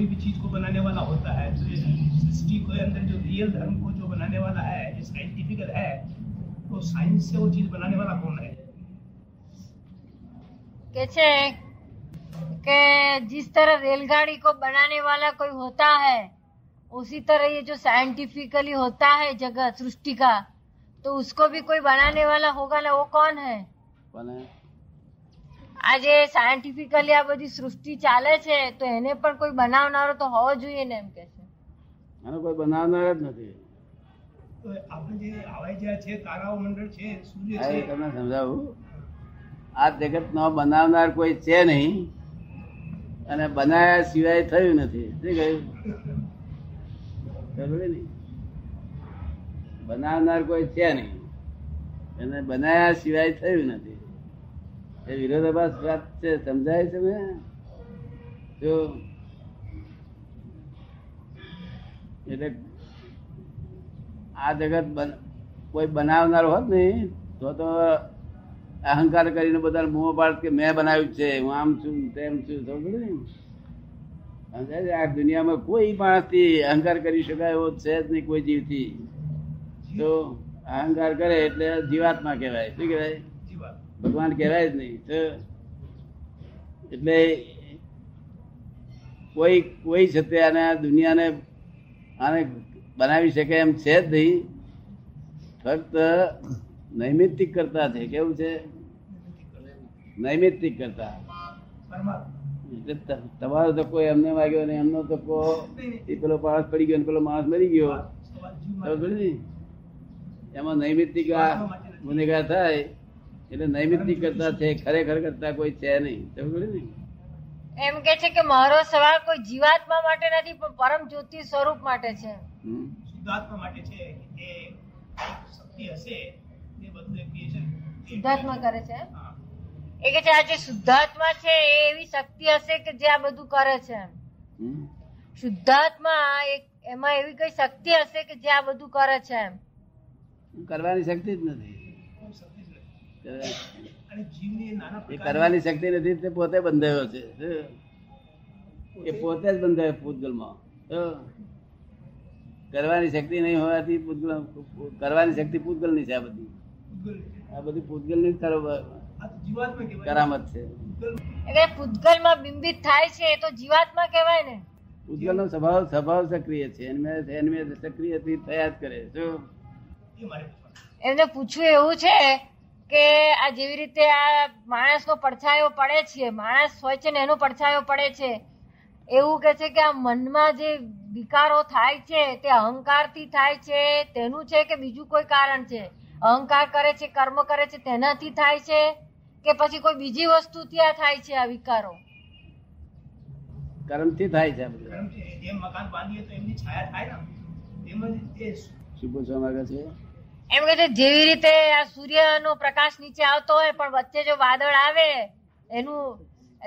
कोई भी चीज़ को बनाने वाला होता है तो इस सृष्टि के अंदर जो रियल धर्म को जो बनाने वाला है जो साइंटिफिकल है तो साइंस से वो चीज़ बनाने वाला कौन है? कैसे के जिस तरह रेलगाड़ी को बनाने वाला कोई होता है उसी तरह ये जो साइंटिफिकली होता है जगह सृष्टि का तो उसको भी कोई बनाने वाला होगा ना वो कौन है? कौन है? આજે સાયન્ટિફિકલી આ બધી સૃષ્ટિ ચાલે છે તો એને પણ કોઈ બનાવનારો તો હોવો જોઈએ ને એમ કે છે? આનો કોઈ બનાવનાર જ નથી. તો આપણે જે હવાઈ જહાજ છે તારાઓ મંડળ છે સૂર્ય હા, એ છે. તમને સમજાવું. આ જગત નો બનાવનાર કોઈ છે નહીં. અને બનાવ્યા સિવાય થયું નથી. શું કહ્યું? બનાવનાર કોઈ છે નહીં. અને બનાયા સિવાય થયું નથી. વિરોધાભાસ વાત છે, સમજાય છે ને? જો એટલે આ જગત કોઈ બનાવનાર હોત ને, તો તો અહંકાર કરીને બધા મોં પાડ કે મેં બનાવ્યું છે, હું આમ છું, તેમ છું સમજ ને? આ દુનિયામાં કોઈ માણસથી અહંકાર કરી શકાય એવો છે જ નહીં કોઈ જીવથી. તો અહંકાર કરે એટલે જીવાત્મા કહેવાય, શું કહેવાય? ભગવાન કહેવાય જ નહીં. એટલે કોઈ કોઈ છતે આને દુનિયાને આને બનાવી શકે એમ છે જ નહીં. ફક્ત નૈમિત્તિક કરતા છે. કેવું છે? નૈમિત્તિક કરતા. તમારો ધક્કો એમને વાગ્યો ને એમનો ધક્કો એ પેલો માણસ પડી ગયો ને પેલો માણસ મરી ગયો? એમાં નૈમિત્તિક ગુનેગાર થાય. એટલે નૈમિત્તિક કરતા છે ખરેખર કરતા કોઈ છે નહીં. ને? એમ કે છે કે મારો સવાલ કોઈ જીવાત્મા માટે નથી પણ પરમ જ્યોતિ સ્વરૂપ માટે છે. શુદ્ધાત્મા માટે છે કે એ શક્તિ હશે એ બધું ક્રિએશન શુદ્ધાત્મા કરે છે એ કે છે આ જે શુદ્ધાત્મા છે એ એવી શક્તિ હશે કે જે આ બધું કરે છે એમ. હમ. શુદ્ધાત્મા એક એમાં એવી કઈ શક્તિ હશે કે જે આ બધું કરે છે એમ? કરવાની શક્તિ જ નથી. એ કરવાની શક્તિ નથી તે પોતે બંધાયો છે. એ પોતે? જ બંધાયો પૂતગલમાં માં કરવાની શક્તિ નહીં હોવાથી પૂતગલ કરવાની શક્તિ પૂતગલની છે આ બધી. આ બધી પૂતગલની. કરામત છે. એટલે પૂતગલમાં બિંબિત થાય છે એ તો જીવાત્મા કહેવાય ને. પૂતગલનો સ્વભાવ સ્વભાવ સક્રિય છે. એનમે એનમે સક્રિયથી થયા જ. કરે શું એમને પૂછવું એવું છે કે આ જેવી રીતે આ માણસનો પડછાયો પડે છે માણસ હોય છે ને એનો પડછાયો પડે છે. એવું કે છે કે આ મનમાં જે વિકારો થાય છે તે અહંકારથી થાય છે તેનું છે કે બીજું કોઈ કારણ છે? અહંકાર કરે છે કર્મ કરે છે તેનાથી થાય છે? કે પછી કોઈ બીજી વસ્તુથી આ થાય છે આ વિકારો? કર્મથી થાય છે. જેમ મકાન બાંધીએ તો એમની છાયા થાય ને? એમ જ એ શું પૂછવા માંગે છે? એમ કે જેવી રીતે આ સૂર્યનો પ્રકાશ નીચે આવતો હોય, પણ વચ્ચે જો વાદળ આવે, એનું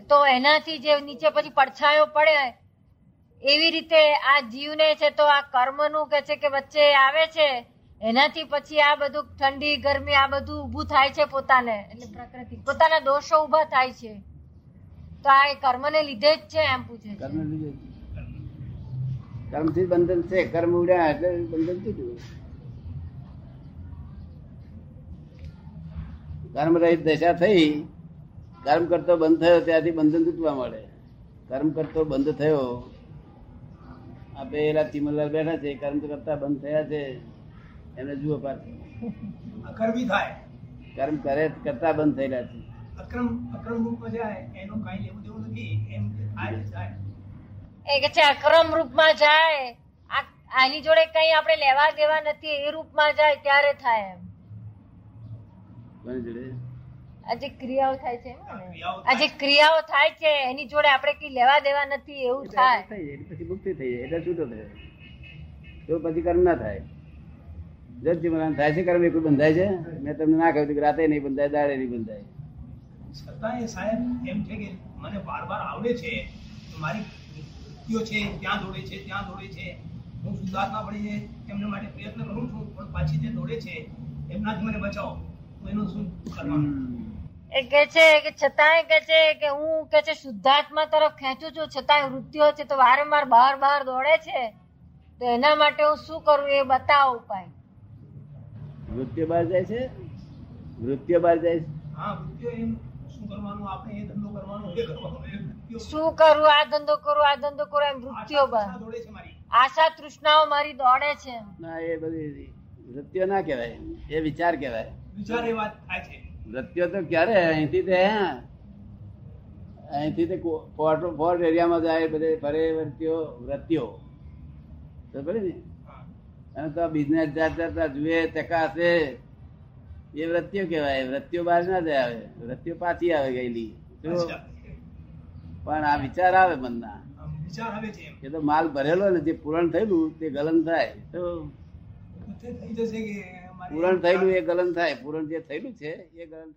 તો એનાથી જે નીચે પછી પડછાયો પડે, એવી રીતે આ જીવને છે તો આ કર્મનું કે છે કે વચ્ચે આવે છે, એનાથી પછી આ બધું ઠંડી, ગરમી, આ બધું ઊભું થાય છે પોતાને. એટલે પ્રકૃતિ પોતાના દોષો ઊભા થાય છે. તો આ એ કર્મને લીધે જ છે એમ પૂછે છે. કર્મ. કર્મથી બંધન છે, કર્મ ઉડ્યા એટલે બંધન તૂટ્યું કર્મ રહિત દશા થઈ કર્મ કરતો બંધ થયો ત્યાંથી બંધન તૂટવા મળે. કર્મ કરતો બંધ થયો. આ એલા ચીમલાલ બેઠા છે કર્મ કરતા બંધ થયા છે. એને જુઓ પાછું. અકર્મી થાય. કર્મ કરે કરતા બંધ થયેલા છે. અક્રમ અક્રમ રૂપમાં જાય એનું કાંઈ લેવું દેવું નથી એમ થાય થાય. એ કે છે અક્રમ રૂપમાં જાય. આ આની જોડે કઈ આપણે લેવા દેવા નથી એ રૂપમાં જાય ત્યારે થાય એમ. કોની જોડે. આ જે ક્રિયાઓ થાય છે એમાં આ જે ક્રિયાઓ થાય છે એની જોડે આપણે કઈ લેવા દેવા નથી એવું થાય. પછી મુક્તિ થઈ જાય એટલે છૂટો થયો? તો પછી કર્મ ના થાય. જજ જીવન થાય છે કર્મ એકલું બંધાય છે? મેં તમને ના કહ્યું કે રાતે નહીં બંધાય દાડે નહીં બંધાય. છતાં એ સાહેબ એમ છે કે મને બાર બાર આવડે છે મારી વૃત્તિઓ છે ત્યાં દોડે છે ત્યાં દોડે છે. હું ગુજરાતમાં પડી જાય એમને માટે પ્રયત્ન કરું છું પણ પાછી જે દોડે છે એમના જ મને બચાવો. એનું શું કરવાનું? એ કે છે કે છતાંય કે છે કે હું કે છે શુદ્ધાત્મા તરફ ખેંચું છું છતાંય વૃત્તિઓ છે તો વારંવાર બહાર બહાર દોડે છે. તો એના માટે હું શું કરું એ બતાવો ઉપાય. વૃત્તિઓ બહાર જાય છે? વૃત્તિઓ બહાર જાય છે? હા વૃત્તિઓ એમ શું કરવાનું? આપણે એ ધંધો કરવાનો એ કરવાનો શું કરું? આ ધંધો કરું આ ધંધો કરું એમ વૃત્તિઓ બહાર. આશા દોડે છે મારી. આશા તૃષ્ણાઓ મારી દોડે છે ના એ બધી વૃત્તિઓ ના કહેવાય. એ વિચાર કહેવાય. વિચાર એ વાત થાય છે. મૃત્યુ તો ક્યારે? અહીંથી તે અહીંથી તે ફોર્ટ ફોર્ટ એરિયામાં જાય બધે ફરે વર્ત્યો વૃત્તિઓ તો ને અને તો બિઝનેસ જાત જાતના જુએ ચકાશે એ વૃત્તિઓ કહેવાય. વૃત્તિઓ બહાર ના જાય આવે. વૃત્તિઓ પાછી આવે ગયેલી? પણ આ વિચાર આવે મનના. એ તો માલ ભરેલો ને જે પૂરણ થયેલું તે ગલન થાય. તો થઈ જશે કે પૂરણ થયેલું એ ગલન થાય. પૂરણ જે થયેલું છે એ ગલન થાય.